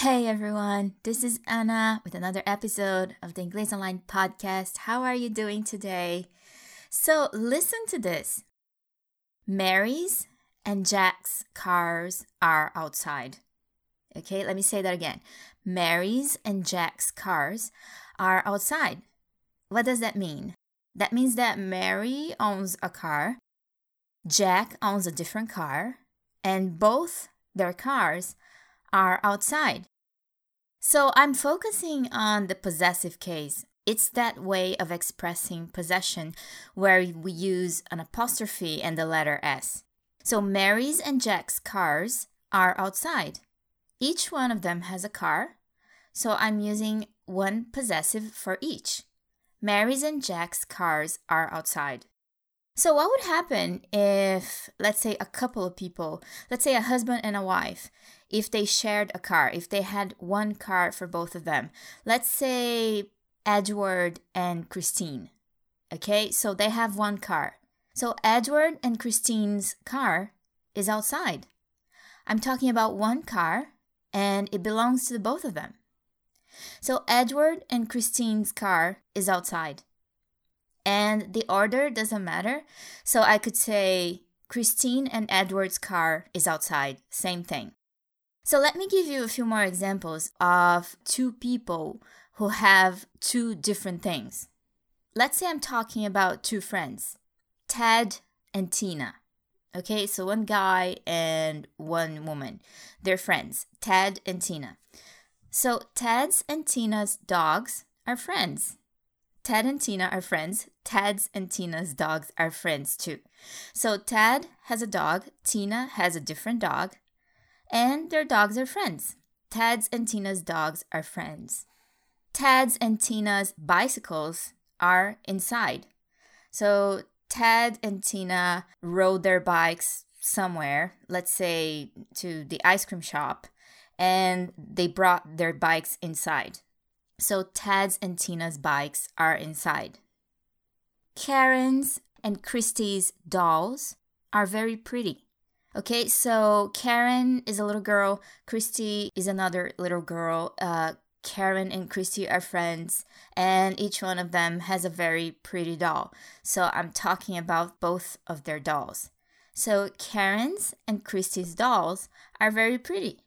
Hey everyone, this is Anna with another episode of the English Online podcast. How are you doing today? So, listen to this Mary's and Jack's cars are outside. Okay, let me say that again. Mary's and Jack's cars are outside. What does that mean? That means that Mary owns a car, Jack owns a different car, and both their cars are outside. So I'm focusing on the possessive case. It's that way of expressing possession where we use an apostrophe and the letter S. So Mary's and Jack's cars are outside. Each one of them has a car, so I'm using one possessive for each. Mary's and Jack's cars are outside. So, what would happen if, let's say, a couple of people, let's say a husband and a wife, if they shared a car, if they had one car for both of them? Let's say Edward and Christine. Okay, so they have one car. So, Edward and Christine's car is outside. I'm talking about one car and it belongs to both of them. So, Edward and Christine's car is outside and the order doesn't matter. So I could say Christine and Edward's car is outside, same thing. So let me give you a few more examples of two people who have two different things. Let's say I'm talking about two friends, Ted and Tina. Okay, so one guy and one woman. They're friends, Ted and Tina. So Ted's and Tina's dogs are friends. Ted and Tina are friends. Ted's and Tina's dogs are friends too. So Ted has a dog, Tina has a different dog, and their dogs are friends. Ted's and Tina's dogs are friends. Ted's and Tina's bicycles are inside. So Ted and Tina rode their bikes somewhere, let's say to the ice cream shop, and they brought their bikes inside. So Ted's and Tina's bikes are inside. Karen's and Christy's dolls are very pretty. Okay, so Karen is a little girl, Christy is another little girl. Uh, Karen and Christy are friends, and each one of them has a very pretty doll. So I'm talking about both of their dolls. So Karen's and Christy's dolls are very pretty.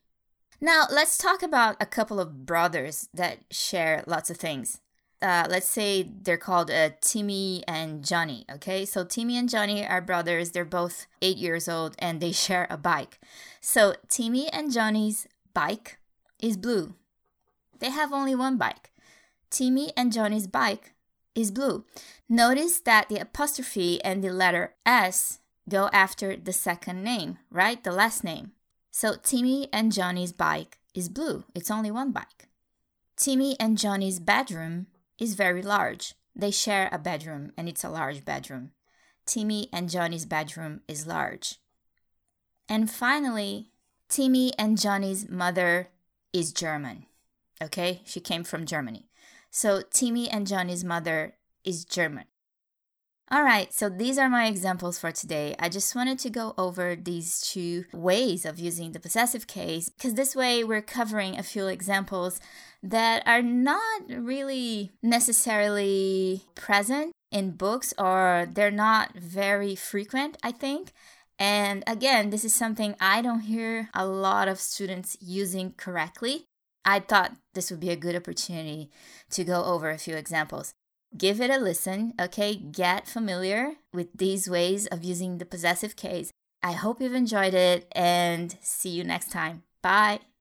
Now, let's talk about a couple of brothers that share lots of things. Uh, let's say they're called uh, Timmy and Johnny. Okay, so Timmy and Johnny are brothers. They're both eight years old and they share a bike. So Timmy and Johnny's bike is blue. They have only one bike. Timmy and Johnny's bike is blue. Notice that the apostrophe and the letter S go after the second name, right? The last name. So Timmy and Johnny's bike is blue. It's only one bike. Timmy and Johnny's bedroom is very large. They share a bedroom and it's a large bedroom. Timmy and Johnny's bedroom is large. And finally, Timmy and Johnny's mother is German. Okay, she came from Germany. So Timmy and Johnny's mother is German. All right, so these are my examples for today. I just wanted to go over these two ways of using the possessive case because this way we're covering a few examples that are not really necessarily present in books or they're not very frequent, I think. And again, this is something I don't hear a lot of students using correctly. I thought this would be a good opportunity to go over a few examples give it a listen, okay? Get familiar with these ways of using the possessive case. I hope you've enjoyed it and see you next time. Bye.